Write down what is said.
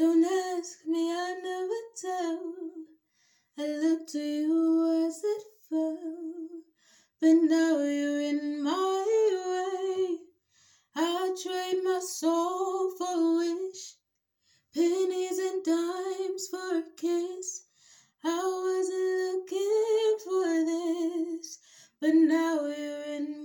Don't ask me, I never tell. I look to you as it fell, but now you're in my way. I trade my soul for a wish, pennies and dimes for a kiss. I wasn't looking for this, but now. you're in.